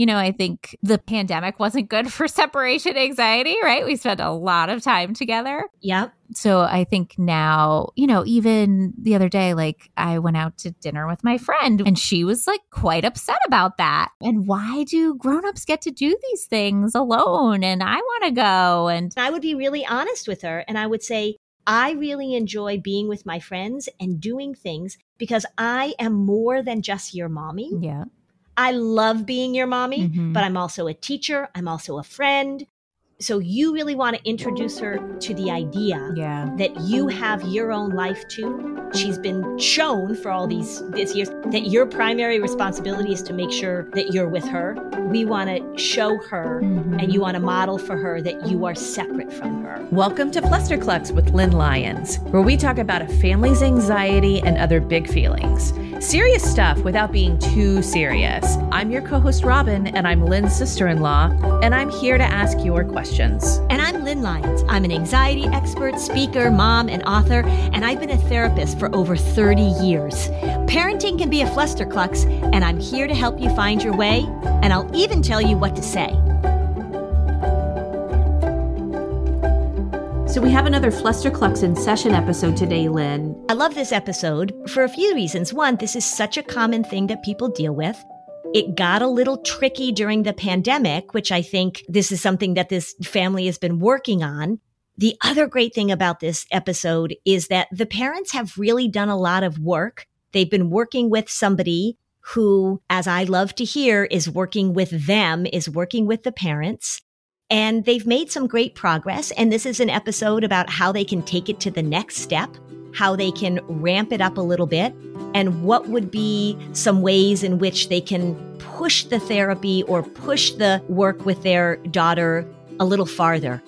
you know, I think the pandemic wasn't good for separation anxiety, right? We spent a lot of time together. Yep. So I think now, you know, even the other day, like I went out to dinner with my friend and she was like quite upset about that. And why do grown-ups get to do these things alone? And I want to go. And I would be really honest with her and I would say, I really enjoy being with my friends and doing things because I am more than just your mommy. yeah. I love being your mommy, Mhm. but I'm also a teacher. I'm also a friend. So you really want to introduce her to the idea Yeah. that you have your own life too. She's been shown for all these these years that your primary responsibility is to make sure that you're with her. We want to show her Mhm. and you want to model for her that you are separate from her. Welcome to Flusterclux with Lynn Lyons, where we talk about a family's anxiety and other big feelings. Serious stuff without being too serious. I'm your co host, Robin, and I'm Lynn's sister in law, and I'm here to ask your questions. And I'm Lynn Lyons. I'm an anxiety expert, speaker, mom, and author, and I've been a therapist for over 30 years. Parenting can be a flusterclux, and I'm here to help you find your way, and I'll even tell you what to say. So, we have another Flusterclux in session episode today, Lynn. I love this episode for a few reasons. One, this is such a common thing that people deal with. It got a little tricky during the pandemic, which I think this is something that this family has been working on. The other great thing about this episode is that the parents have really done a lot of work. They've been working with somebody who, as I love to hear, is working with them, is working with the parents. And they've made some great progress. And this is an episode about how they can take it to the next step, how they can ramp it up a little bit, and what would be some ways in which they can push the therapy or push the work with their daughter a little farther.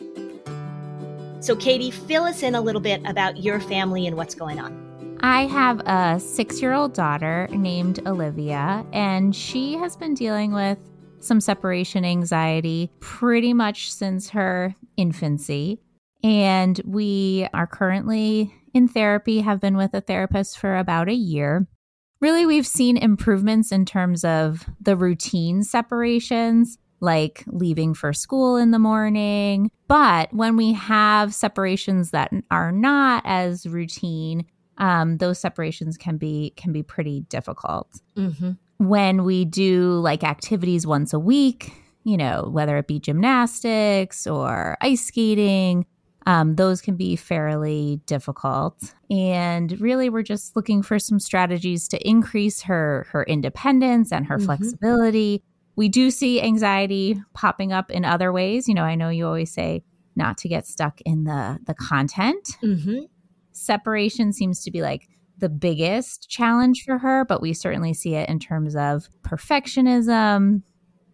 So, Katie, fill us in a little bit about your family and what's going on. I have a six year old daughter named Olivia, and she has been dealing with some separation anxiety pretty much since her infancy. And we are currently in therapy, have been with a therapist for about a year. Really, we've seen improvements in terms of the routine separations, like leaving for school in the morning. But when we have separations that are not as routine, um, those separations can be can be pretty difficult Mm-hmm. when we do like activities once a week, you know, whether it be gymnastics or ice skating, um, those can be fairly difficult. And really, we're just looking for some strategies to increase her her independence and her Mhm. flexibility. We do see anxiety popping up in other ways. You know, I know you always say not to get stuck in the the content Mm-hmm. separation seems to be like the biggest challenge for her, but we certainly see it in terms of perfectionism,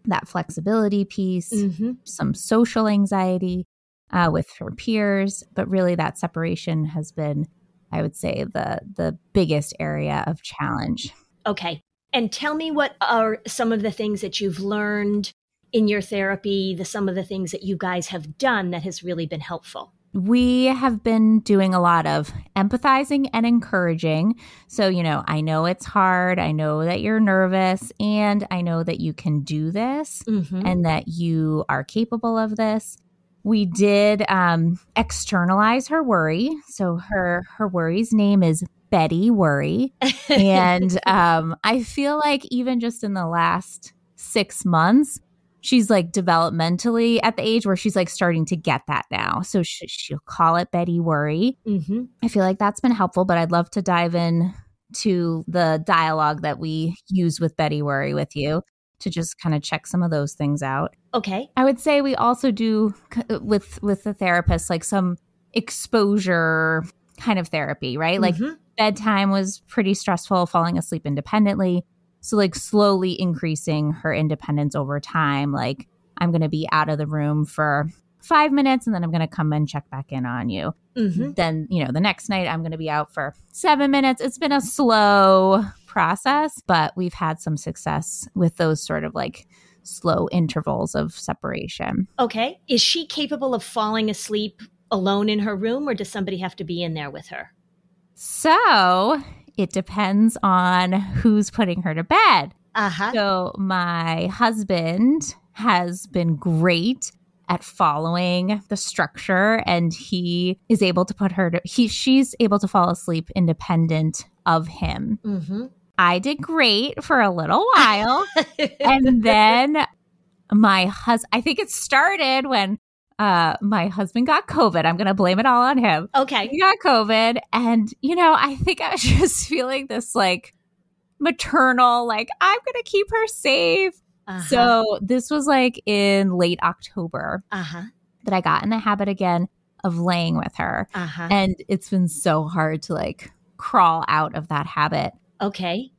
that flexibility piece, Mm-hmm. some social anxiety uh, with her peers. But really, that separation has been, I would say, the the biggest area of challenge. Okay. And tell me what are some of the things that you've learned in your therapy, the some of the things that you guys have done that has really been helpful. We have been doing a lot of empathizing and encouraging. So, you know, I know it's hard. I know that you're nervous, and I know that you can do this Mm-hmm. and that you are capable of this. We did um, externalize her worry. So her her worry's name is Betty Worry, and um, I feel like even just in the last six months, she's like developmentally at the age where she's like starting to get that now. So sh- she'll call it Betty Worry. mm-hmm. I feel like that's been helpful, but I'd love to dive in to the dialogue that we use with Betty Worry with you to just kind of check some of those things out. Okay. I would say we also do with with the therapist like some exposure kind of therapy, right? Like Mhm. bedtime was pretty stressful, falling asleep independently. So like slowly increasing her independence over time. Like I'm going to be out of the room for 5 minutes and then I'm going to come and check back in on you. Mhm. Then, you know, the next night I'm going to be out for 7 minutes. It's been a slow process, but we've had some success with those sort of like slow intervals of separation. Okay. Is she capable of falling asleep alone in her room or does somebody have to be in there with her? So, it depends on who's putting her to bed. Uh-huh. So my husband has been great at following the structure and he is able to put her to he she's able to fall asleep independent of him. Mm-hmm. I did great for a little while and then my husband I think it started when uh my husband got covid. I'm going to blame it all on him. okay. He got covid and you know, I think I was just feeling this like maternal like I'm going to keep her safe. Uh-huh. So this was like in late October uh-huh. that I got in the habit again of laying with her. Uh-huh. And it's been so hard to like crawl out of that habit. okay.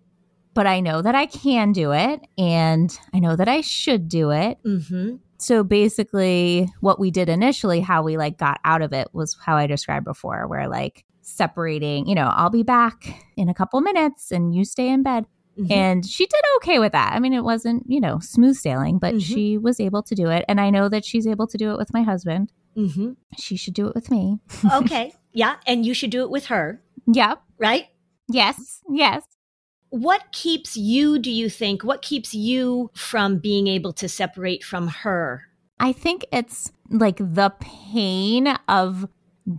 But I know that I can do it and I know that I should do it. Mm-hmm. So basically, what we did initially, how we like got out of it was how I described before, where like separating, you know, I'll be back in a couple minutes and you stay in bed. Mhm. And she did okay with that. I mean, it wasn't, you know, smooth sailing, but Mhm. she was able to do it. And I know that she's able to do it with my husband. Mm-hmm. She should do it with me. Okay. yeah. And you should do it with her, Yep. right? Yes. Yes. What keeps you, do you think, what keeps you from being able to separate from her? I think it's like the pain of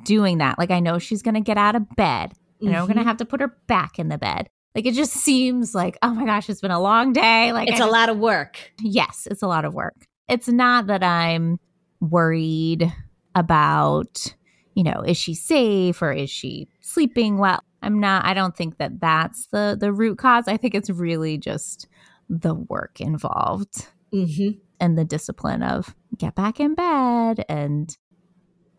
doing that. Like, I know she's going to get out of bed. I know we're going to have to put her back in the bed. Like, it just seems like, oh my gosh, it's been a long day. Like, It's a lot of work. Yes, it's a lot of work. It's not that I'm worried about, you know, is she safe or is she sleeping well? I'm not I don't think that that's the the root cause. I think it's really just the work involved Mm-hmm. and the discipline of get back in bed and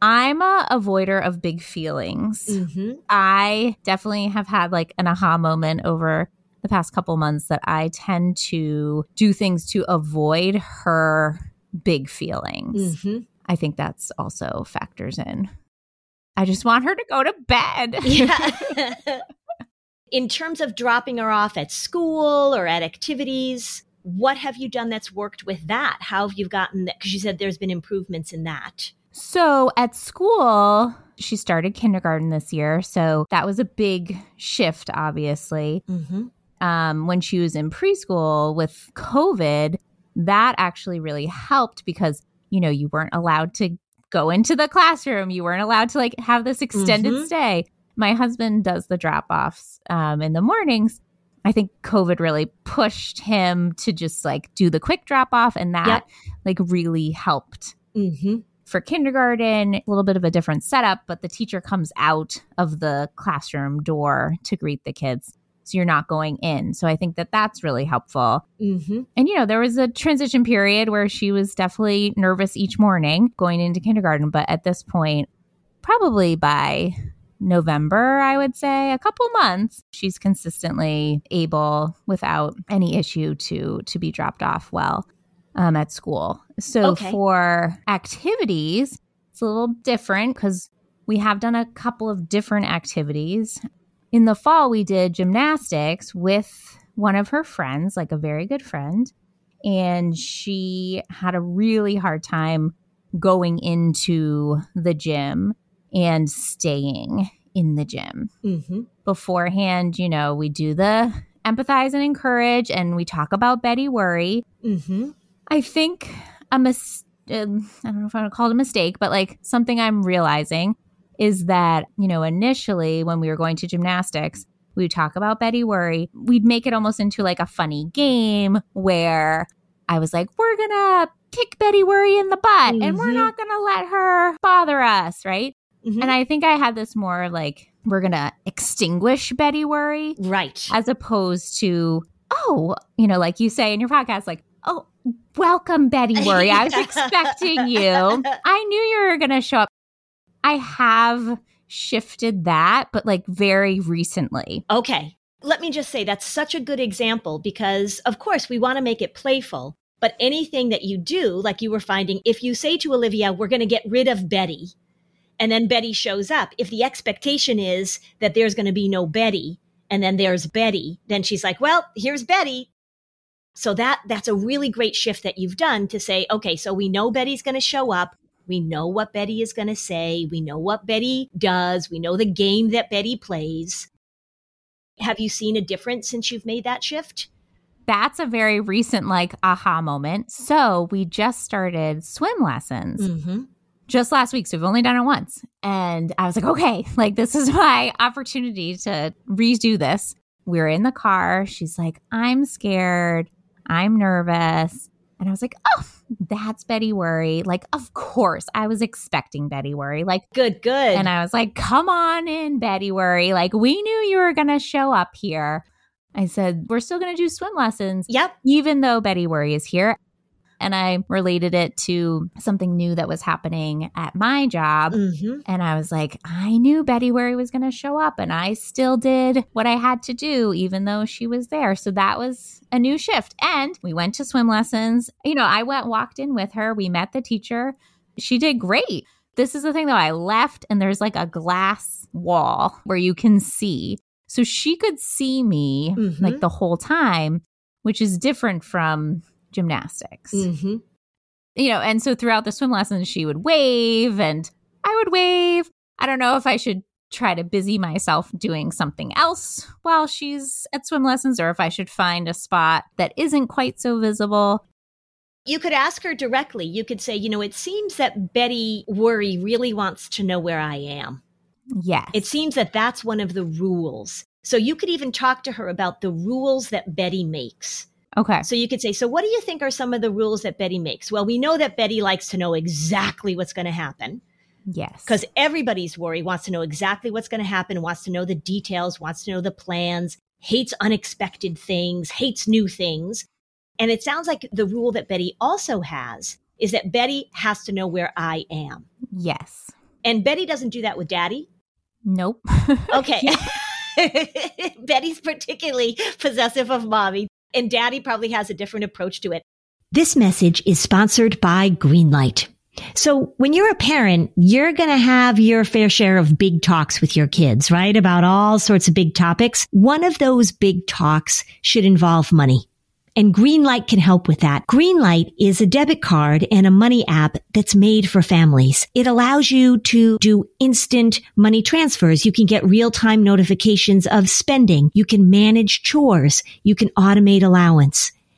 I'm a avoider of big feelings. Mm-hmm. I definitely have had like an aha moment over the past couple months that I tend to do things to avoid her big feelings. Mm-hmm. I think that's also factors in. I just want her to go to bed. Yeah. In terms of dropping her off at school or at activities, what have you done that's worked with that? How have you gotten that? Because you said there's been improvements in that. So at school, she started kindergarten this year. So that was a big shift, obviously. Mm-hmm. um, when she was in preschool with COVID, that actually really helped because, you know, you weren't allowed to go into the classroom. You weren't allowed to like have this extended Mhm. stay. My husband does the drop offs um, in the mornings. I think COVID really pushed him to just like do the quick drop off, and that Yep. like really helped Mm-hmm. For kindergarten, a little bit of a different setup, but the teacher comes out of the classroom door to greet the kids. So you're not going in. So I think that that's really helpful. Mm-hmm. And, you know, there was a transition period where she was definitely nervous each morning going into kindergarten. But at this point, probably by November, I would say, a couple months, she's consistently able without any issue to to be dropped off well um, at school. So Okay. for activities, it's a little different because we have done a couple of different activities. In the fall, we did gymnastics with one of her friends, like a very good friend, and she had a really hard time going into the gym and staying in the gym Mm-hmm. beforehand, you know, we do the empathize and encourage and we talk about Betty Worry. Mm-hmm. I think a mis- um, I don't know if I would call it a mistake, but like something I'm realizing is that, you know, initially when we were going to gymnastics, we would talk about Betty Worry. We'd make it almost into like a funny game where I was like, we're going to kick Betty Worry in the butt and we're Mhm. not going to let her bother us, right? Mhm. And I think I had this more like, we're going to extinguish Betty Worry right. as opposed to, oh, you know, like you say in your podcast, like, oh, welcome, Betty Worry. I was expecting you. I knew you were going to show up. I have shifted that, but like very recently. Okay. Let me just say that's such a good example because, of course, we want to make it playful. But anything that you do, like you were finding, if you say to Olivia, we're going to get rid of Betty, and then Betty shows up, if the expectation is that there's going to be no Betty, and then there's Betty, then she's like, well, here's Betty. So that that's a really great shift that you've done to say, okay, so we know Betty's going to show up. We know what Betty is going to say. We know what Betty does. We know the game that Betty plays. Have you seen a difference since you've made that shift? that's a very recent, like, aha moment. So we just started swim lessons. Mm-hmm. Just last week. So we've only done it once. And I was like, okay, like this is my opportunity to redo this. We are in the car. She's like, I'm scared. I'm nervous. And I was like, oh, that's Betty Worry. Like, of course, I was expecting Betty Worry. Like, Good, good. and I was like, come on in, Betty Worry. Like, we knew you were going to show up here. I said, we're still going to do swim lessons, yep. even though Betty Worry is here. And I related it to something new that was happening at my job. Mm-hmm. And I was like, I knew Betty Worry was going to show up, and I still did what I had to do, even though she was there. So that was a new shift. And we went to swim lessons. You know, I went, walked in with her. We met the teacher. She did great. This is the thing though, I left, and there's like a glass wall where you can see. So she could see me Mhm. like the whole time, which is different from gymnastics Mm-hmm. you know, and so throughout the swim lessons, she would wave and I would wave. I don't know if I should try to busy myself doing something else while she's at swim lessons or if I should find a spot that isn't quite so visible. You could ask her directly. You could say, you know, it seems that Betty Worry really wants to know where I am. Yes. It seems that that's one of the rules. So you could even talk to her about the rules that Betty makes. Okay. So you could say, So what do you think are some of the rules that Betty makes? Well, we know that Betty likes to know exactly what's going to happen Yes. because everybody's worry wants to know exactly what's going to happen, wants to know the details, wants to know the plans, hates unexpected things, hates new things. And it sounds like the rule that Betty also has is that Betty has to know where I am. yes. And Betty doesn't do that with daddy. Nope. Okay. Betty's particularly possessive of mommy, and daddy probably has a different approach to it. This message is sponsored by Greenlight. So when you're a parent, you're going to have your fair share of big talks with your kids, right? About all sorts of big topics. One of those big talks should involve money. And Greenlight can help with that. Greenlight is a debit card and a money app that's made for families. It allows you to do instant money transfers. You can get real-time notifications of spending. You can manage chores. You can automate allowance.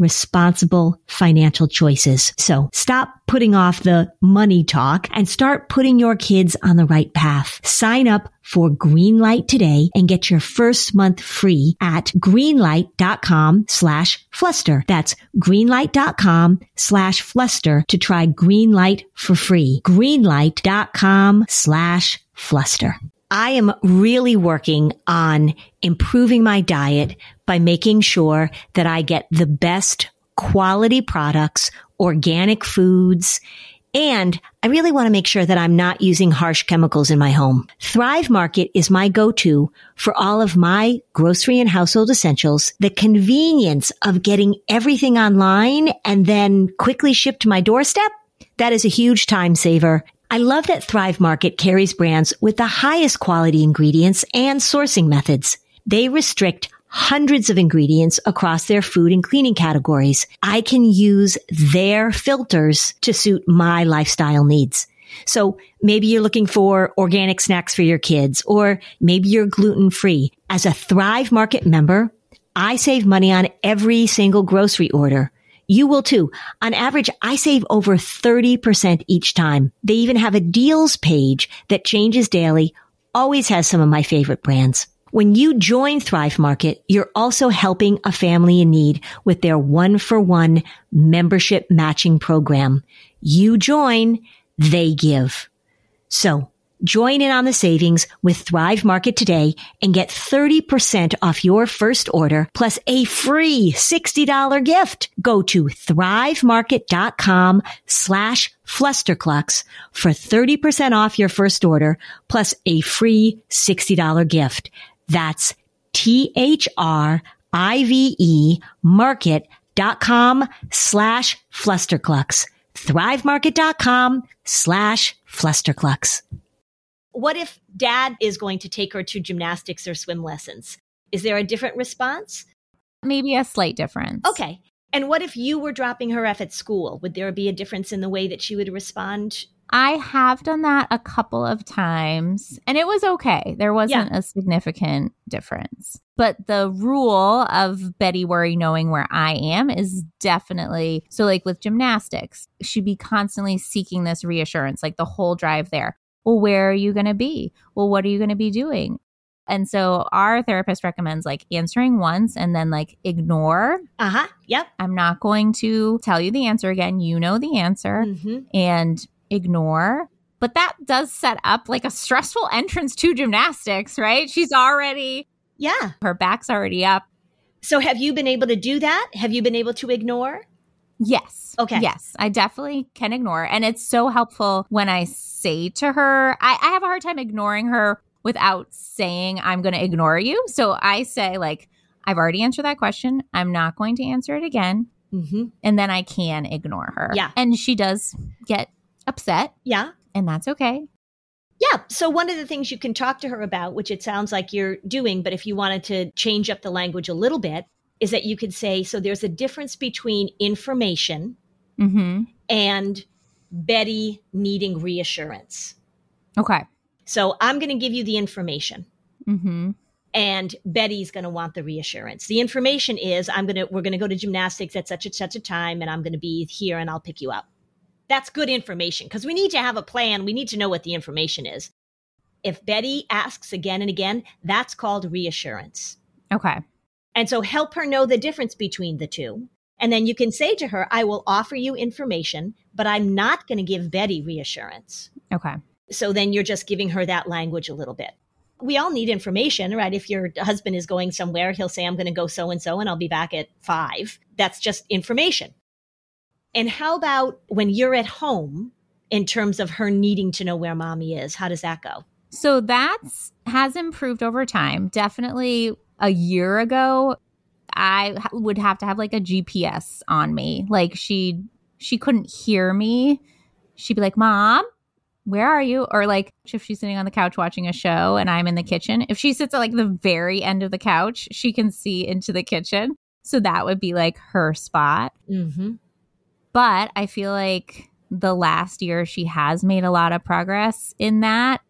responsible financial choices. So stop putting off the money talk and start putting your kids on the right path. Sign up for Greenlight today and get your first month free at greenlight.com slash fluster. That's greenlight.com slash fluster to try Greenlight for free. Greenlight.com slash fluster. I am really working on improving my diet by making sure that I get the best quality products, organic foods, and I really want to make sure that I'm not using harsh chemicals in my home. Thrive Market is my go-to for all of my grocery and household essentials. The convenience of getting everything online and then quickly shipped to my doorstep. That is a huge time saver. I love that Thrive Market carries brands with the highest quality ingredients and sourcing methods. They restrict hundreds of ingredients across their food and cleaning categories. I can use their filters to suit my lifestyle needs. So maybe you're looking for organic snacks for your kids, or maybe you're gluten free. As a Thrive Market member, I save money on every single grocery order. You will too. On average, I save over 30% each time. They even have a deals page that changes daily, always has some of my favorite brands. When you join Thrive Market, you're also helping a family in need with their one for one membership matching program. You join, they give. So Join in on the savings with Thrive Market today and get 30% off your first order plus a free $60 gift. Go to thrivemarket.com slash flusterclux for 30% off your first order plus a free $60 gift. That's T-H-R-I-V-E market.com slash flusterclux. Thrivemarket.com slash flusterclux. What if dad is going to take her to gymnastics or swim lessons? Is there a different response? Maybe a slight difference. Okay. And what if you were dropping her off at school? Would there be a difference in the way that she would respond? I have done that a couple of times and it was okay. There wasn't yeah. a significant difference. But the rule of Betty Worry knowing where I am is definitely so, like with gymnastics, she'd be constantly seeking this reassurance, like the whole drive there. Well, where are you going to be? Well, what are you going to be doing? And so our therapist recommends like answering once and then like ignore. Uh huh. Yep. I'm not going to tell you the answer again. You know the answer mm-hmm. and ignore. But that does set up like a stressful entrance to gymnastics, right? She's already, yeah, her back's already up. So have you been able to do that? Have you been able to ignore? Yes. Okay. Yes, I definitely can ignore. And it's so helpful when I say to her, I, I have a hard time ignoring her without saying, I'm going to ignore you. So I say, like, I've already answered that question. I'm not going to answer it again. Mm-hmm. And then I can ignore her. Yeah. And she does get upset. Yeah. And that's okay. Yeah. So one of the things you can talk to her about, which it sounds like you're doing, but if you wanted to change up the language a little bit, is that you could say, so there's a difference between information mm-hmm. and Betty needing reassurance. Okay. So I'm going to give you the information. Mm-hmm. And Betty's going to want the reassurance. The information is I'm going to, we're going to go to gymnastics at such and such a time and I'm going to be here and I'll pick you up. That's good information because we need to have a plan. We need to know what the information is. If Betty asks again and again, that's called reassurance. Okay. And so help her know the difference between the two. And then you can say to her, I will offer you information, but I'm not going to give Betty reassurance. Okay. So then you're just giving her that language a little bit. We all need information, right? If your husband is going somewhere, he'll say, I'm going to go so and so and I'll be back at five. That's just information. And how about when you're at home in terms of her needing to know where mommy is? How does that go? So that's has improved over time. Definitely a year ago, I would have to have like a GPS on me. Like she she couldn't hear me. She'd be like, "Mom, where are you?" Or like if she's sitting on the couch watching a show and I'm in the kitchen, if she sits at like the very end of the couch, she can see into the kitchen. So that would be like her spot. Mm-hmm. But I feel like the last year she has made a lot of progress in that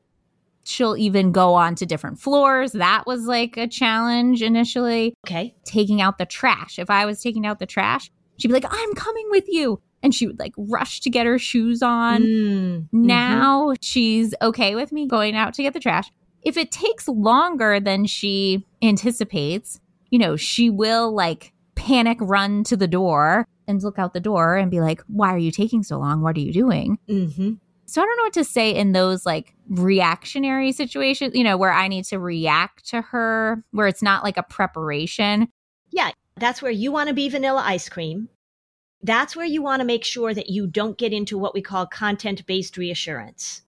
she'll even go on to different floors. That was like a challenge initially. Okay. Taking out the trash. If I was taking out the trash, she'd be like, I'm coming with you. And she would like rush to get her shoes on. Mm, now mm-hmm. she's okay with me going out to get the trash. If it takes longer than she anticipates, you know, she will like panic run to the door and look out the door and be like, Why are you taking so long? What are you doing? Mm-hmm. So I don't know what to say in those like reactionary situations, you know, where I need to react to her, where it's not like a preparation. Yeah, that's where you want to be vanilla ice cream. That's where you want to make sure that you don't get into what we call content based reassurance.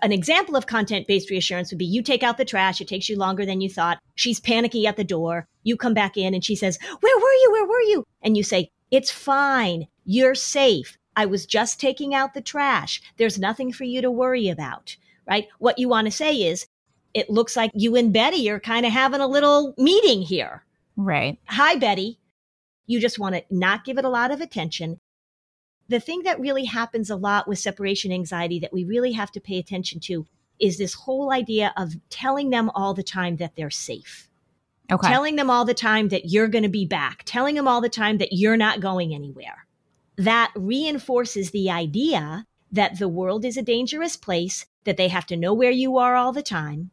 An example of content based reassurance would be you take out the trash, it takes you longer than you thought. She's panicky at the door. You come back in and she says, Where were you? Where were you? And you say, It's fine. You're safe. I was just taking out the trash. There's nothing for you to worry about, right? What you want to say is, it looks like you and Betty are kind of having a little meeting here. Right. Hi, Betty. You just want to not give it a lot of attention. The thing that really happens a lot with separation anxiety that we really have to pay attention to is this whole idea of telling them all the time that they're safe. Okay. Telling them all the time that you're going to be back. Telling them all the time that you're not going anywhere that reinforces the idea that the world is a dangerous place, that they have to know where you are all the time,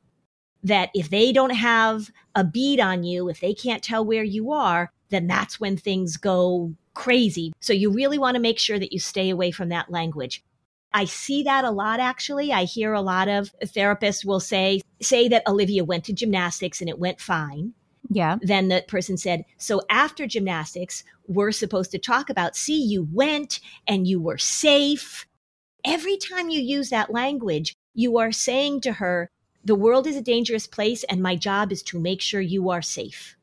that if they don't have a bead on you, if they can't tell where you are, then that's when things go crazy. So you really want to make sure that you stay away from that language. I see that a lot actually. I hear a lot of therapists will say say that Olivia went to gymnastics and it went fine. Yeah. Then the person said, So after gymnastics, we're supposed to talk about, see, you went and you were safe. Every time you use that language, you are saying to her, The world is a dangerous place, and my job is to make sure you are safe.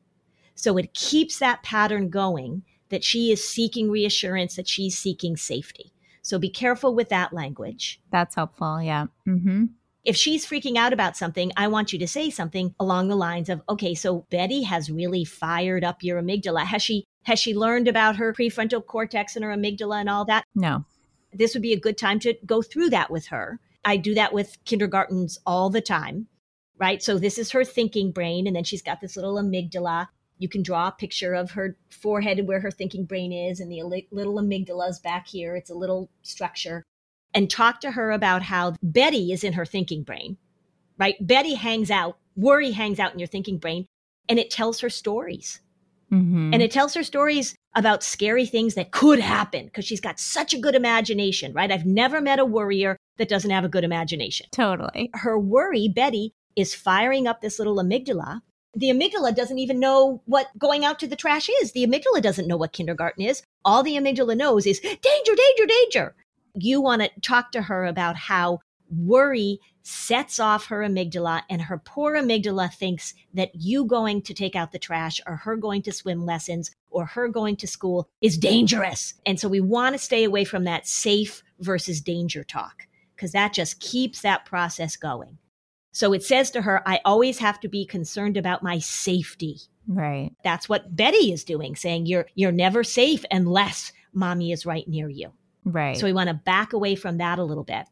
So it keeps that pattern going that she is seeking reassurance, that she's seeking safety. So be careful with that language. That's helpful. Yeah. Mm-hmm. If she's freaking out about something, I want you to say something along the lines of, okay, so Betty has really fired up your amygdala. Has she has she learned about her prefrontal cortex and her amygdala and all that? No. This would be a good time to go through that with her. I do that with kindergartens all the time, right? So this is her thinking brain, and then she's got this little amygdala. You can draw a picture of her forehead and where her thinking brain is, and the little amygdala is back here. It's a little structure and talk to her about how Betty is in her thinking brain, right? Betty hangs out, worry hangs out in your thinking brain, and it tells her stories. Mm-hmm. And it tells her stories about scary things that could happen because she's got such a good imagination, right? I've never met a worrier that doesn't have a good imagination. Totally. Her worry, Betty, is firing up this little amygdala. The amygdala doesn't even know what going out to the trash is. The amygdala doesn't know what kindergarten is. All the amygdala knows is danger, danger, danger you want to talk to her about how worry sets off her amygdala and her poor amygdala thinks that you going to take out the trash or her going to swim lessons or her going to school is dangerous. And so we want to stay away from that safe versus danger talk because that just keeps that process going. So it says to her, I always have to be concerned about my safety. Right. That's what Betty is doing, saying you're you're never safe unless mommy is right near you. Right. So we want to back away from that a little bit.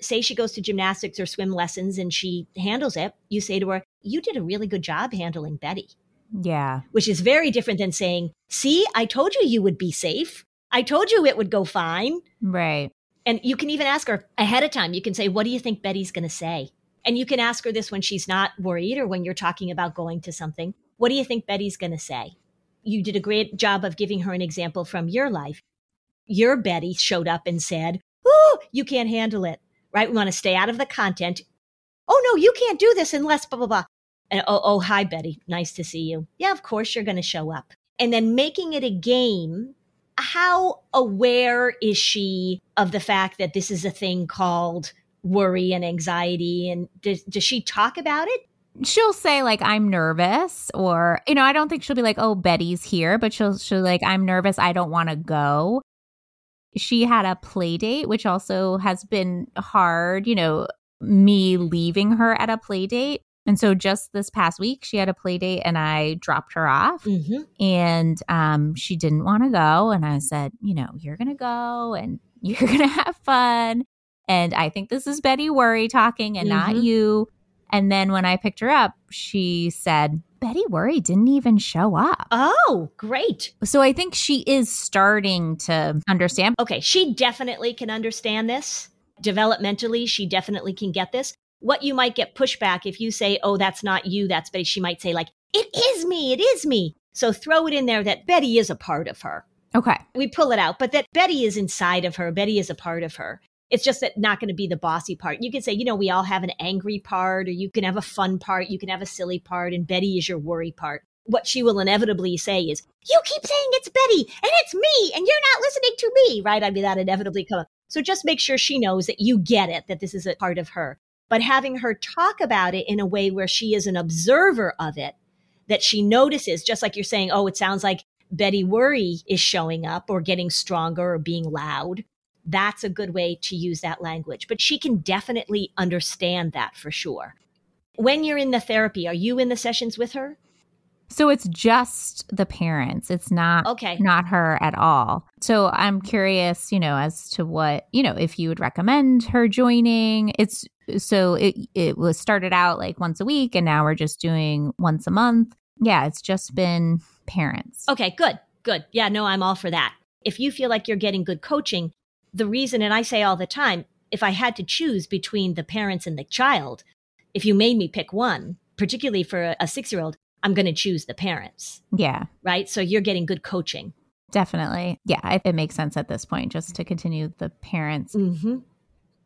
Say she goes to gymnastics or swim lessons and she handles it. You say to her, You did a really good job handling Betty. Yeah. Which is very different than saying, See, I told you you would be safe. I told you it would go fine. Right. And you can even ask her ahead of time. You can say, What do you think Betty's going to say? And you can ask her this when she's not worried or when you're talking about going to something. What do you think Betty's going to say? You did a great job of giving her an example from your life your Betty showed up and said, Oh, you can't handle it, right? We want to stay out of the content. Oh, no, you can't do this unless blah, blah, blah. And oh, oh, hi, Betty. Nice to see you. Yeah, of course you're going to show up. And then making it a game. How aware is she of the fact that this is a thing called worry and anxiety? And does, does she talk about it? she'll say like I'm nervous or you know I don't think she'll be like oh Betty's here but she'll she'll like I'm nervous I don't want to go she had a play date, which also has been hard, you know, me leaving her at a play date. And so just this past week, she had a play date and I dropped her off Mm-hmm. and um, she didn't want to go. And I said, you know, you're going to go and you're going to have fun. And I think this is Betty Worry talking and not Mhm. you. And then when I picked her up, she said, Betty Worry didn't even show up. Oh, great. So I think she is starting to understand. Okay, she definitely can understand this. Developmentally, she definitely can get this. What you might get pushback if you say, oh, that's not you, that's Betty, she might say, like, it is me, it is me. So throw it in there that Betty is a part of her. Okay. We pull it out, but that Betty is inside of her. Betty is a part of her. It's just that not going to be the bossy part. You can say, you know, we all have an angry part, or you can have a fun part, you can have a silly part, and Betty is your worry part. What she will inevitably say is, You keep saying it's Betty, and it's me, and you're not listening to me, right? I mean, that inevitably comes up. So just make sure she knows that you get it, that this is a part of her. But having her talk about it in a way where she is an observer of it, that she notices, just like you're saying, oh, it sounds like Betty Worry is showing up or getting stronger or being loud. That's a good way to use that language. But she can definitely understand that for sure. When you're in the therapy, are you in the sessions with her? So it's just the parents. It's not Okay. not her at all. So I'm curious, you know, as to what, you know, if you would recommend her joining. It's so it it was started out like once a week and now we're just doing once a month. Yeah, it's just been parents. Okay, good, good. Yeah, no, I'm all for that. If you feel like you're getting good coaching, the reason, and I say all the time, if I had to choose between the parents and the child, if you made me pick one, particularly for a, a six year old, I'm going to choose the parents, Yeah. right? So you're getting good coaching. Definitely. Yeah, it makes sense at this point just to continue the parents. Mm-hmm.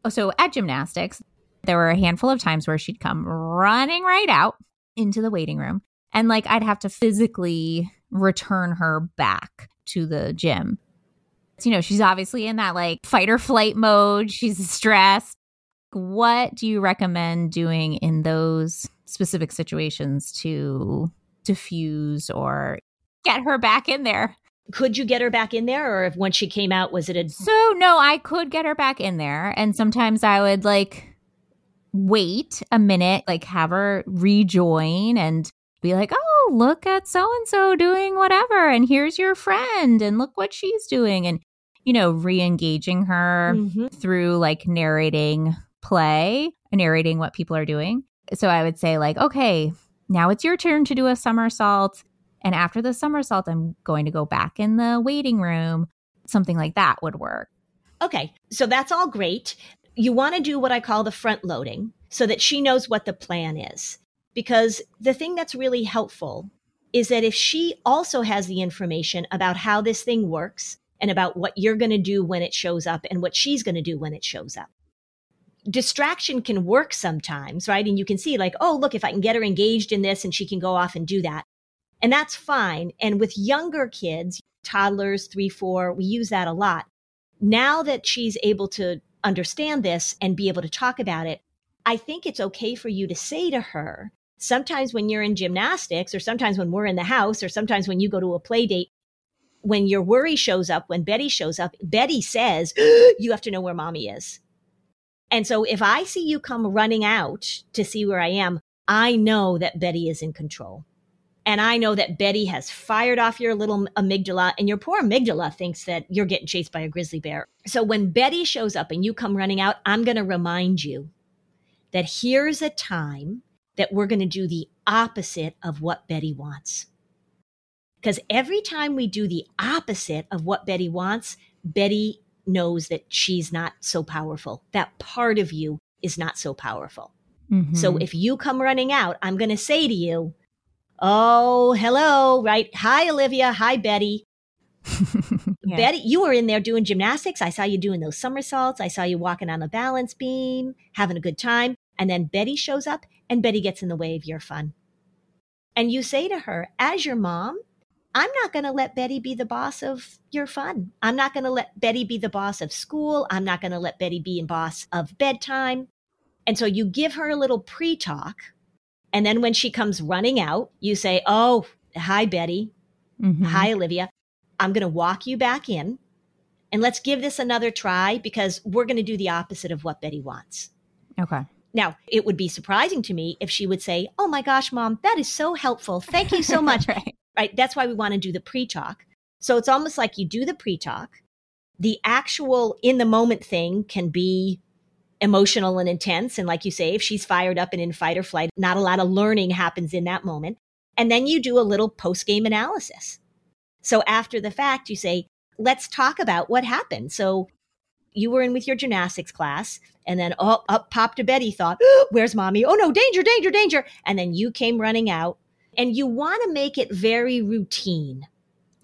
So at gymnastics, there were a handful of times where she'd come running right out into the waiting room. And like I'd have to physically return her back to the gym. You know, she's obviously in that like fight or flight mode. She's stressed. What do you recommend doing in those specific situations to diffuse or get her back in there? Could you get her back in there, or if when she came out, was it a So, no, I could get her back in there. And sometimes I would like wait a minute, like have her rejoin and be like, oh, look at so and so doing whatever. And here's your friend. And look what she's doing. And, you know, re engaging her Mhm. through like narrating play, narrating what people are doing. So I would say, like, okay, now it's your turn to do a somersault. And after the somersault, I'm going to go back in the waiting room. Something like that would work. Okay, so that's all great. You want to do what I call the front loading so that she knows what the plan is. Because the thing that's really helpful is that if she also has the information about how this thing works and about what you're going to do when it shows up and what she's going to do when it shows up. Distraction can work sometimes, right? And you can see, like, oh, look, if I can get her engaged in this and she can go off and do that. And that's fine. And with younger kids, toddlers, three, four, we use that a lot now that she's able to understand this and be able to talk about it, I think it's okay for you to say to her, sometimes when you're in gymnastics, or sometimes when we're in the house, or sometimes when you go to a play date, when your worry shows up, when Betty shows up, Betty says, You have to know where mommy is. And so if I see you come running out to see where I am, I know that Betty is in control. And I know that Betty has fired off your little amygdala, and your poor amygdala thinks that you're getting chased by a grizzly bear. So when Betty shows up and you come running out, I'm going to remind you that here's a time that we're going to do the opposite of what Betty wants. Because every time we do the opposite of what Betty wants, Betty knows that she's not so powerful. That part of you is not so powerful. So Mhm. if you come running out, I'm going to say to you, Oh, hello, right? Hi, Olivia. Hi, Betty. Yeah. Betty, you were in there doing gymnastics. I saw you doing those somersaults. I saw you walking on the balance beam, having a good time. And then Betty shows up and Betty gets in the way of your fun. And you say to her, as your mom, I'm not going to let Betty be the boss of your fun. I'm not going to let Betty be the boss of school. I'm not going to let Betty be in boss of bedtime. And so you give her a little pre talk. And then when she comes running out, you say, Oh, hi, Betty. Mhm. Hi, Olivia. I'm going to walk you back in and let's give this another try because we're going to do the opposite of what Betty wants. Okay. Now, it would be surprising to me if she would say, Oh my gosh, mom, that is so helpful. Thank you so much. right. Right? That's why we want to do the pre talk. So it's almost like you do the pre talk. The actual in the moment thing can be emotional and intense. And like you say, if she's fired up and in fight or flight, not a lot of learning happens in that moment. And then you do a little post game analysis. So after the fact, you say, let's talk about what happened. So you were in with your gymnastics class, and then oh, up popped a Betty thought, where's mommy? Oh no, danger, danger, danger. And then you came running out, and you want to make it very routine.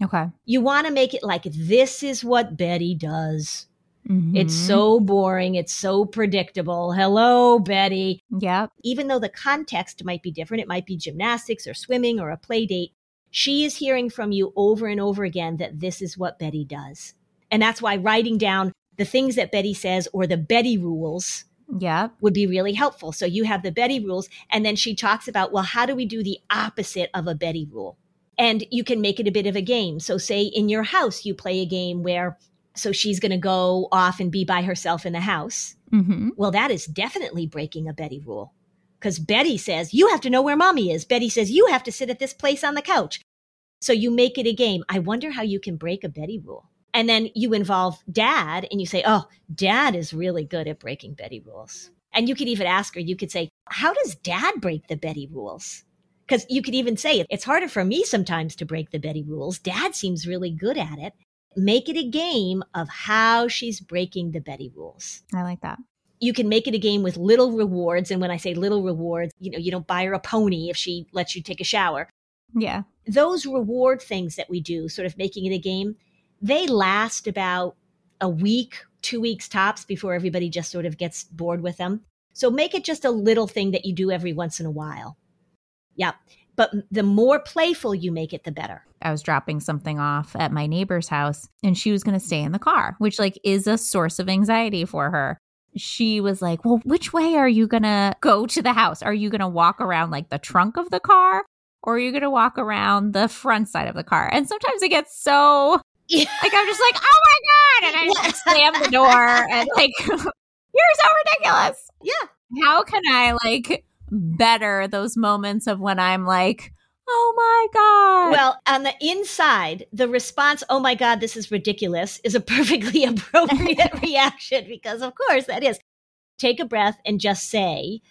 Okay. You want to make it like this is what Betty does. It's Mhm. so boring. It's so predictable. Hello, Betty. Yeah. Even though the context might be different, it might be gymnastics or swimming or a play date. She is hearing from you over and over again that this is what Betty does. And that's why writing down the things that Betty says or the Betty rules Yep. would be really helpful. So you have the Betty rules, and then she talks about, well, how do we do the opposite of a Betty rule? And you can make it a bit of a game. So, say in your house, you play a game where, so she's going to go off and be by herself in the house. hmm Well, that is definitely breaking a Betty rule. Because Betty says, you have to know where mommy is. Betty says, you have to sit at this place on the couch. So you make it a game. I wonder how you can break a Betty rule. And then you involve dad and you say, oh, dad is really good at breaking Betty rules. And you could even ask her, you could say, how does dad break the Betty rules? Because you could even say, it's harder for me sometimes to break the Betty rules. Dad seems really good at it. Make it a game of how she's breaking the Betty rules I like that. you can make it a game with little rewards. And when I say little rewards, you know, you don't buy her a pony if she lets you take a shower. Yeah. Those reward things that we do, sort of making it a game, they last about a week, two weeks tops before everybody just sort of gets bored with them. So make it just a little thing that you do every once in a while. Yeah. But the more playful you make it, the better. I was dropping something off at my neighbor's house and she was going to stay in the car, which like is a source of anxiety for her. She was like, "Well, which way are you going to go to the house? Are you going to walk around like the trunk of the car or are you going to walk around the front side of the car?" And sometimes it gets so yeah. like I'm just like, "Oh my god." And I just slam the door and like you're so ridiculous. Yeah. How can I like better those moments of when I'm like, Oh my God. Well, on the inside, the response, oh my God, this is ridiculous, is a perfectly appropriate reaction because, of course, that is. Take a breath and just say,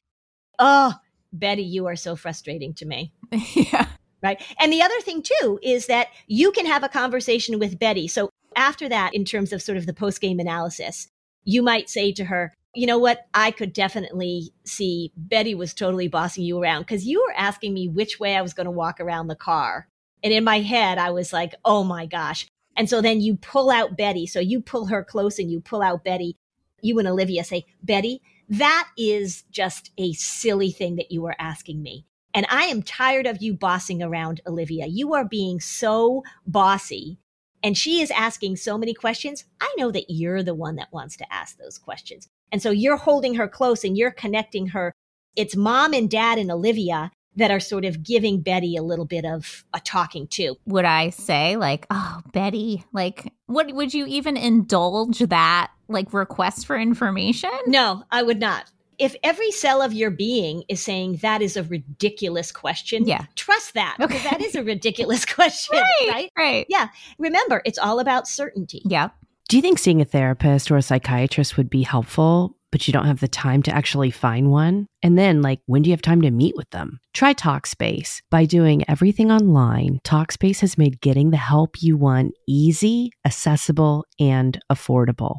oh, Betty, you are so frustrating to me. yeah. Right. And the other thing, too, is that you can have a conversation with Betty. So after that, in terms of sort of the post game analysis, you might say to her, you know what? I could definitely see Betty was totally bossing you around because you were asking me which way I was going to walk around the car. And in my head, I was like, oh my gosh. And so then you pull out Betty. So you pull her close and you pull out Betty. You and Olivia say, Betty, that is just a silly thing that you were asking me. And I am tired of you bossing around Olivia. You are being so bossy and she is asking so many questions. I know that you're the one that wants to ask those questions. And so you're holding her close and you're connecting her. It's mom and dad and Olivia that are sort of giving Betty a little bit of a talking to. Would I say like, "Oh, Betty, like what would you even indulge that like request for information?" No, I would not. If every cell of your being is saying that is a ridiculous question, yeah. trust that. Okay. that is a ridiculous question, right, right? Right. Yeah. Remember, it's all about certainty. Yeah. Do you think seeing a therapist or a psychiatrist would be helpful, but you don't have the time to actually find one? And then, like, when do you have time to meet with them? Try Talkspace. By doing everything online, Talkspace has made getting the help you want easy, accessible, and affordable.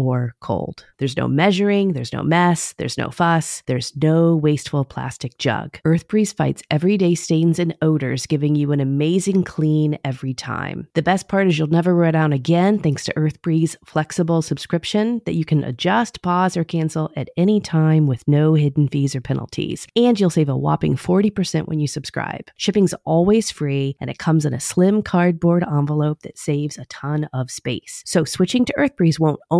or cold. There's no measuring, there's no mess, there's no fuss, there's no wasteful plastic jug. EarthBreeze fights everyday stains and odors, giving you an amazing clean every time. The best part is you'll never run out again thanks to EarthBreeze flexible subscription that you can adjust, pause, or cancel at any time with no hidden fees or penalties. And you'll save a whopping 40% when you subscribe. Shipping's always free and it comes in a slim cardboard envelope that saves a ton of space. So switching to EarthBreeze won't only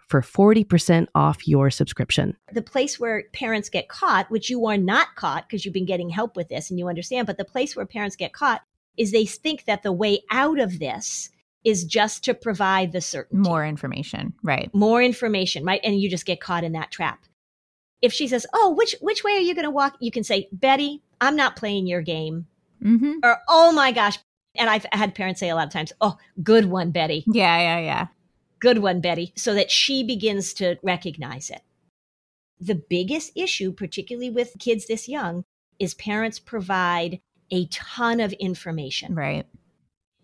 for 40% off your subscription. The place where parents get caught, which you are not caught because you've been getting help with this and you understand, but the place where parents get caught is they think that the way out of this is just to provide the certain More information, right? More information, right? And you just get caught in that trap. If she says, "Oh, which which way are you going to walk?" You can say, "Betty, I'm not playing your game. Mm-hmm. or oh my gosh. And I've had parents say a lot of times, oh, good one, Betty. Yeah, yeah, yeah. Good one, Betty. So that she begins to recognize it. The biggest issue, particularly with kids this young, is parents provide a ton of information. Right.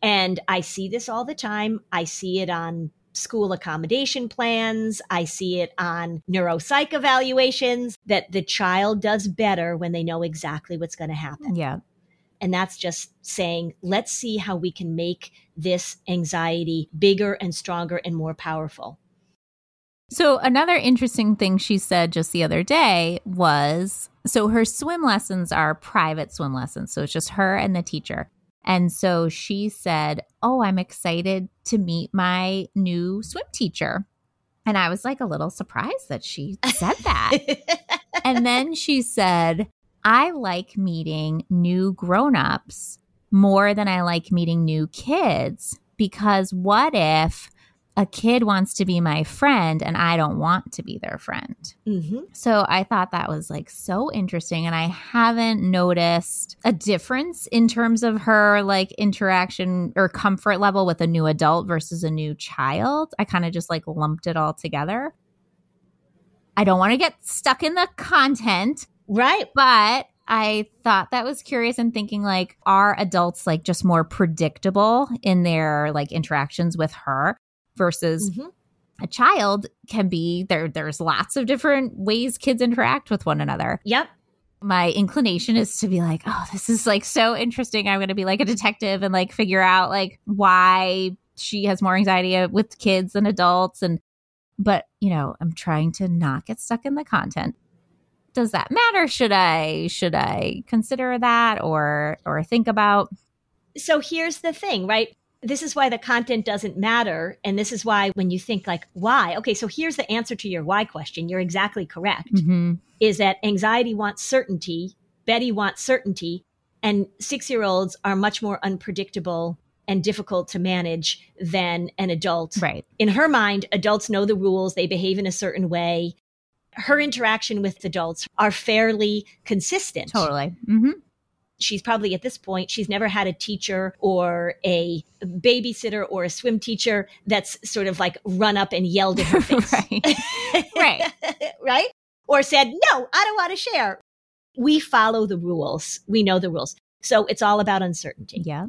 And I see this all the time. I see it on school accommodation plans. I see it on neuropsych evaluations that the child does better when they know exactly what's going to happen. Yeah. And that's just saying, let's see how we can make this anxiety bigger and stronger and more powerful. So, another interesting thing she said just the other day was so her swim lessons are private swim lessons. So, it's just her and the teacher. And so she said, Oh, I'm excited to meet my new swim teacher. And I was like a little surprised that she said that. and then she said, I like meeting new grown-ups more than I like meeting new kids because what if a kid wants to be my friend and I don't want to be their friend? hmm So I thought that was like so interesting. And I haven't noticed a difference in terms of her like interaction or comfort level with a new adult versus a new child. I kind of just like lumped it all together. I don't want to get stuck in the content, Right. but I thought that was curious and thinking like, are adults like just more predictable in their like interactions with her versus Mhm. a child can be there there's lots of different ways kids interact with one another Yep. my inclination is to be like oh this is like so interesting i'm going to be like a detective and like figure out like why she has more anxiety with kids than adults and but you know i'm trying to not get stuck in the content does that matter should i should i consider that or or think about So here's the thing, right? This is why the content doesn't matter. And this is why when you think like, why? Okay, so here's the answer to your why question. You're exactly correct. Mhm. Is that anxiety wants certainty, Betty wants certainty, and six year olds are much more unpredictable and difficult to manage than an adult. right In her mind, adults know the rules, they behave in a certain way. Her interaction with adults are fairly consistent. totally. Hmm she's probably at this point she's never had a teacher or a babysitter or a swim teacher that's sort of like run up and yelled at her face. Right. Right. right? Or said no i don't want to share. We follow the rules. We know the rules. So it's all about uncertainty. Yeah.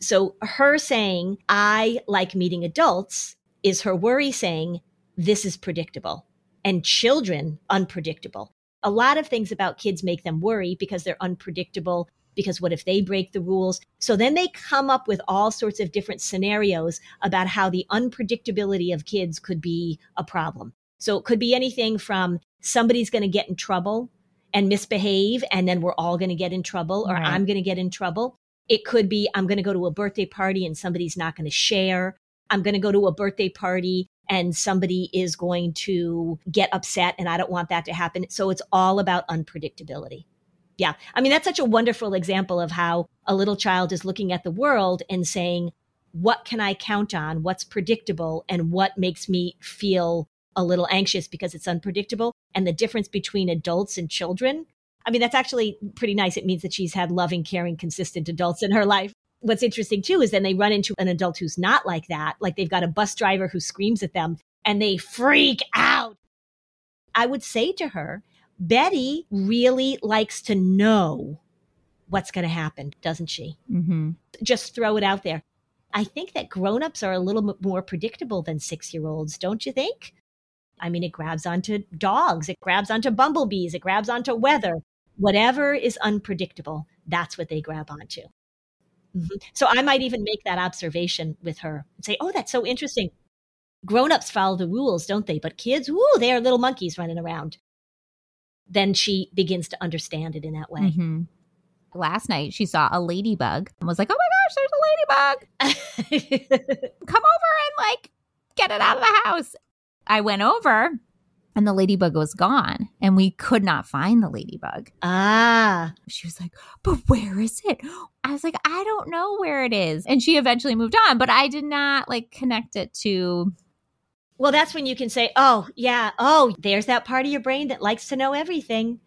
So her saying i like meeting adults is her worry saying this is predictable and children unpredictable. A lot of things about kids make them worry because they're unpredictable because what if they break the rules? So then they come up with all sorts of different scenarios about how the unpredictability of kids could be a problem. So it could be anything from somebody's going to get in trouble and misbehave and then we're all going to get in trouble or Right. i'm going to get in trouble. It could be i'm going to go to a birthday party and somebody's not going to share. I'm going to go to a birthday party and somebody is going to get upset and I don't want that to happen. So it's all about unpredictability. Yeah. I mean, that's such a wonderful example of how a little child is looking at the world and saying, what can I count on? What's predictable and what makes me feel a little anxious because it's unpredictable? And the difference between adults and children. I mean, that's actually pretty nice. It means that she's had loving, caring, consistent adults in her life what's interesting too is then they run into an adult who's not like that. Like they've got a bus driver who screams at them and they freak out. I would say to her, Betty really likes to know what's going to happen, doesn't she? Mm-hmm. Just throw it out there. I think that grown-ups are a little bit more predictable than 6-year-olds, don't you think? I mean, it grabs onto dogs, it grabs onto bumblebees, it grabs onto weather. Whatever is unpredictable, that's what they grab onto. Mhm. So I might even make that observation with her and say, "Oh, that's so interesting. Grown-ups follow the rules, don't they? But kids, woo, they are little monkeys running around." Then she begins to understand it in that way. hmm Last night, she saw a ladybug and was like, "Oh my gosh, there's a ladybug! Come over and like get it out of the house." I went over, and the ladybug was gone, and we could not find the ladybug. ah, She was like, "But where is it?" I was like, "I don't know where it is," and she eventually moved on. But I did not like connect it to well, that's when you can say, "Oh, yeah, oh, there's that part of your brain that likes to know everything."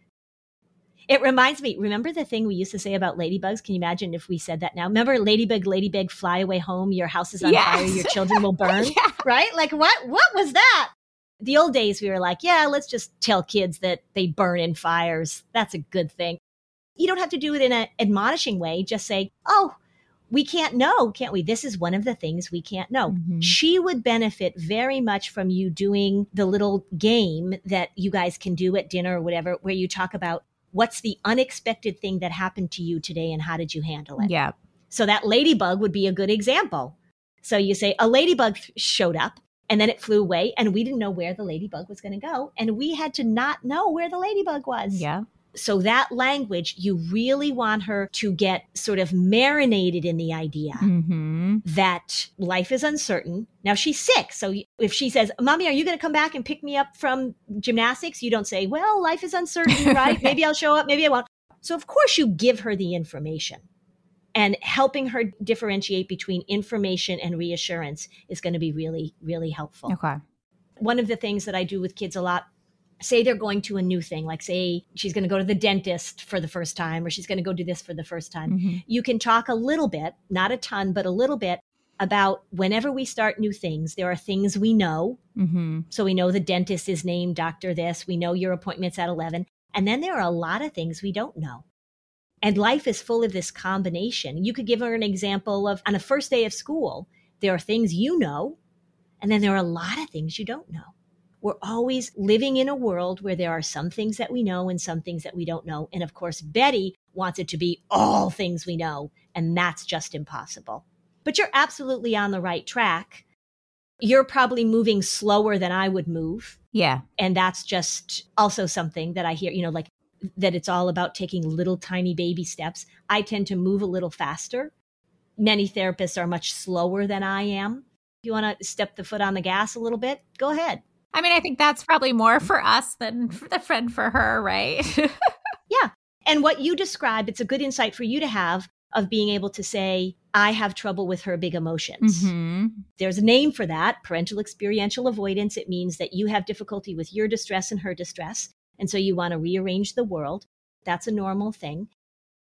It reminds me, remember the thing we used to say about ladybugs? Can you imagine if we said that now? Remember ladybug, ladybug, fly away home, your house is on Yes. fire, your children will burn? Yeah. Right? Like what what was that? The old days we were like, yeah, let's just tell kids that they burn in fires. That's a good thing. You don't have to do it in an admonishing way. Just say, oh, we can't know, can't we? This is one of the things we can't know. Mhm. She would benefit very much from you doing the little game that you guys can do at dinner or whatever, where you talk about what's the unexpected thing that happened to you today and how did you handle it. Yeah. So that ladybug would be a good example. So you say a ladybug showed up and then it flew away and we didn't know where the ladybug was going to go and we had to not know where the ladybug was. Yeah. So that language you really want her to get sort of marinated in the idea hmm that life is uncertain. Now she's sick. So if she says, Mommy, are you going to come back and pick me up from gymnastics? You don't say, Well, life is uncertain, right? maybe I'll show up, maybe I won't. So of course you give her the information. And helping her differentiate between information and reassurance is going to be really, really helpful. Okay. One of the things that I do with kids a lot say they're going to a new thing, like say she's going to go to the dentist for the first time, or she's going to go do this for the first time Mhm. you can talk a little bit, not a ton, but a little bit about whenever we start new things, there are things we know. Mhm. So we know the dentist is named Dr. This, we know your appointment's at 11. And then there are a lot of things we don't know. And life is full of this combination. You could give her an example of on a first day of school, there are things you know, and then there are a lot of things you don't know. We're always living in a world where there are some things that we know and some things that we don't know. And of course, Betty wants it to be all things we know, and that's just impossible. But you're absolutely on the right track. You're probably moving slower than I would move. Yeah. And that's just also something that I hear, you know, like that it's all about taking little tiny baby steps. I tend to move a little faster. Many therapists are much slower than I am. If you want to step the foot on the gas a little bit, go ahead. I mean, I think that's probably more for us than for the friend for her, right? Yeah. And what you describe, it's a good insight for you to have of being able to say, I have trouble with her big emotions. hmm There's a name for that parental experiential avoidance. It means that you have difficulty with your distress and her distress. And so you want to rearrange the world. That's a normal thing.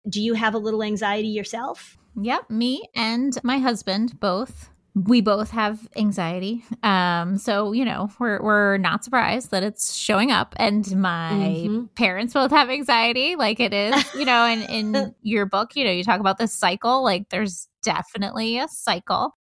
Do you have a little anxiety yourself? Yep, me and my husband both. We both have anxiety. Um, so you know, we're we're not surprised that it's showing up. And my Mhm. parents both have anxiety, like it is, you know, and in your book, you know, you talk about this cycle, like there's definitely a cycle.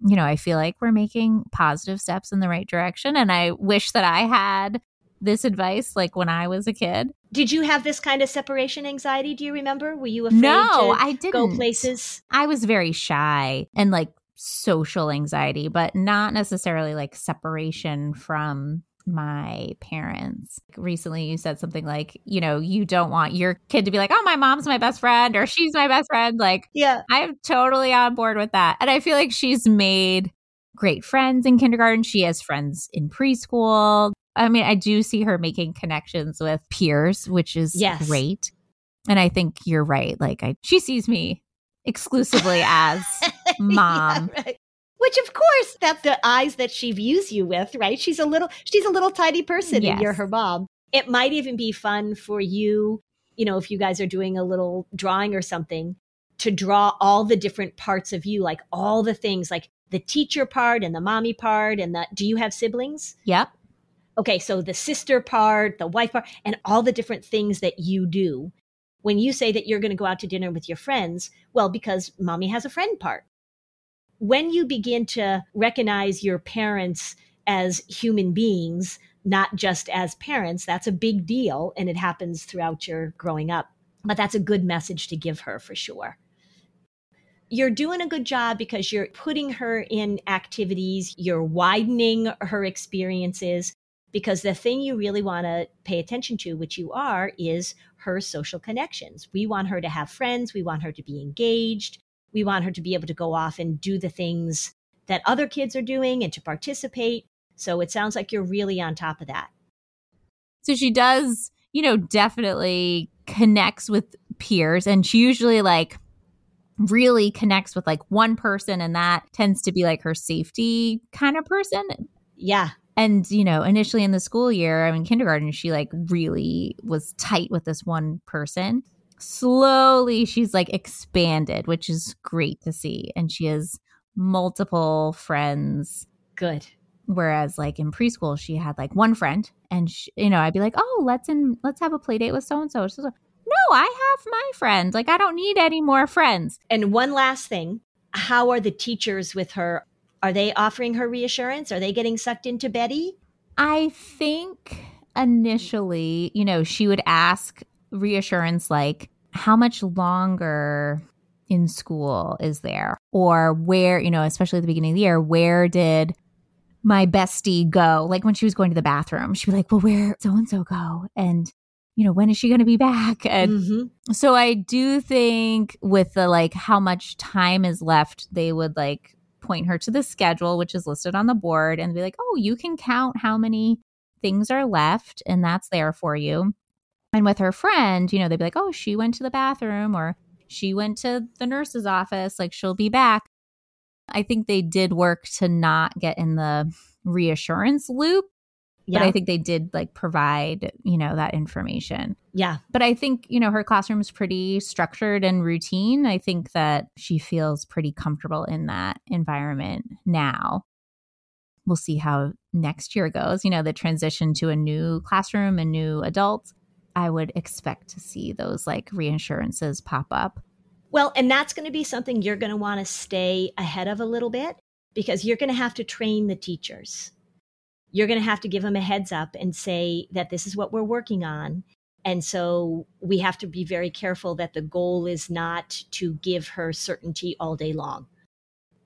You know, I feel like we're making positive steps in the right direction. And I wish that I had this advice like when I was a kid. Did you have this kind of separation anxiety? Do you remember? Were you afraid no, to I didn't go places? I was very shy and like social anxiety, but not necessarily like separation from my parents. Recently, you said something like, you know, you don't want your kid to be like, oh, my mom's my best friend or she's my best friend. Like, Yeah. I'm totally on board with that. And I feel like she's made great friends in kindergarten. She has friends in preschool. I mean, I do see her making connections with peers, which is Yes. great. And I think you're right. Like, I, she sees me exclusively as mom. Yeah, right. Which of course that's the eyes that she views you with, right? She's a little she's a little tiny person and you're her mom. It might even be fun for you, you know, if you guys are doing a little drawing or something, to draw all the different parts of you, like all the things, like the teacher part and the mommy part and the do you have siblings? Yep. Okay, so the sister part, the wife part, and all the different things that you do. When you say that you're going to go out to dinner with your friends, well, because mommy has a friend part. When you begin to recognize your parents as human beings, not just as parents, that's a big deal. And it happens throughout your growing up. But that's a good message to give her for sure. You're doing a good job because you're putting her in activities, you're widening her experiences because the thing you really want to pay attention to, which you are, is her social connections. We want her to have friends, we want her to be engaged, we want her to be able to go off and do the things that other kids are doing and to participate. So it sounds like you're really on top of that. So she does, you know, definitely connects with peers and she usually like really connects with like one person and that tends to be like her safety kind of person. Yeah. And, you know, initially in the school year, I mean, kindergarten, she like really was tight with this one person. Slowly, she's like expanded, which is great to see. And she has multiple friends. Good. Whereas, like in preschool, she had like one friend, and she, you know, I'd be like, "Oh, let's in, let's have a play date with so and so." No, I have my friend. Like, I don't need any more friends. And one last thing: how are the teachers with her? Are they offering her reassurance? Are they getting sucked into Betty? I think initially, you know, she would ask reassurance like, how much longer in school is there? Or where, you know, especially at the beginning of the year, where did my bestie go? Like when she was going to the bathroom, she'd be like, well, where so and so go? And, you know, when is she going to be back? And mm-hmm. so I do think with the like how much time is left, they would like point her to the schedule, which is listed on the board, and be like, oh, you can count how many things are left, and that's there for you. And with her friend, you know, they'd be like, oh, she went to the bathroom or she went to the nurse's office, like she'll be back. I think they did work to not get in the reassurance loop yeah. but I think they did like provide, you know, that information. Yeah. But I think, you know, her classroom is pretty structured and routine. I think that she feels pretty comfortable in that environment now. We'll see how next year goes. You know, the transition to a new classroom and new adults. I would expect to see those like reassurances pop up. Well, and that's going to be something you're going to want to stay ahead of a little bit because you're going to have to train the teachers you're going to have to give them a heads up and say that this is what we're working on. And so we have to be very careful that the goal is not to give her certainty all day long.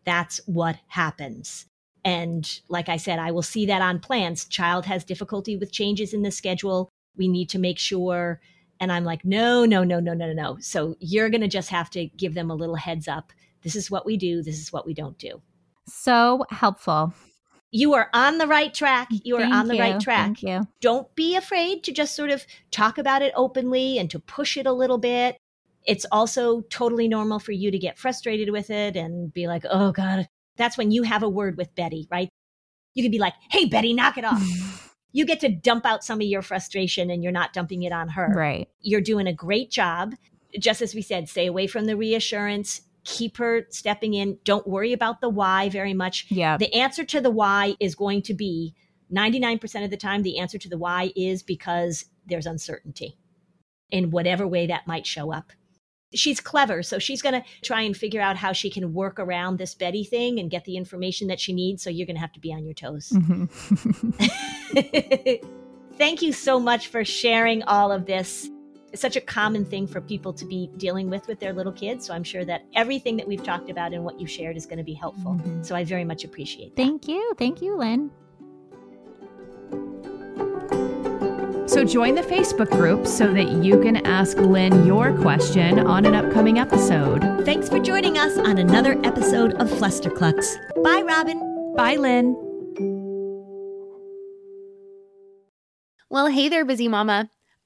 That's what happens. And like I said, I will see that on plans. Child has difficulty with changes in the schedule. We need to make sure. And I'm like, no, no, no, no, no, no, no. So you're going to just have to give them a little heads up. This is what we do. This is what we don't do. So helpful you are on the right track. Mm, you are Thank on the you. right track. Thank you. Don't be afraid to just sort of talk about it openly and to push it a little bit. It's also totally normal for you to get frustrated with it and be like, oh God. That's when you have a word with Betty, right? You can be like, hey, Betty, knock it off. you get to dump out some of your frustration and you're not dumping it on her. Right. You're doing a great job. Just as we said, stay away from the reassurance keep her stepping in. Don't worry about the why very much. Yeah. The answer to the why is going to be 99% of the time, the answer to the why is because there's uncertainty in whatever way that might show up. She's clever, so she's going to try and figure out how she can work around this Betty thing and get the information that she needs. So you're going to have to be on your toes. Mm-hmm. Thank you so much for sharing all of this it's such a common thing for people to be dealing with with their little kids. So I'm sure that everything that we've talked about and what you shared is going to be helpful. Mm-hmm. So I very much appreciate that. Thank you. Thank you, Lynn. So join the Facebook group so that you can ask Lynn your question on an upcoming episode. Thanks for joining us on another episode of Flusterclux. Bye, Robin. Bye, Lynn. Well, hey there, busy mama.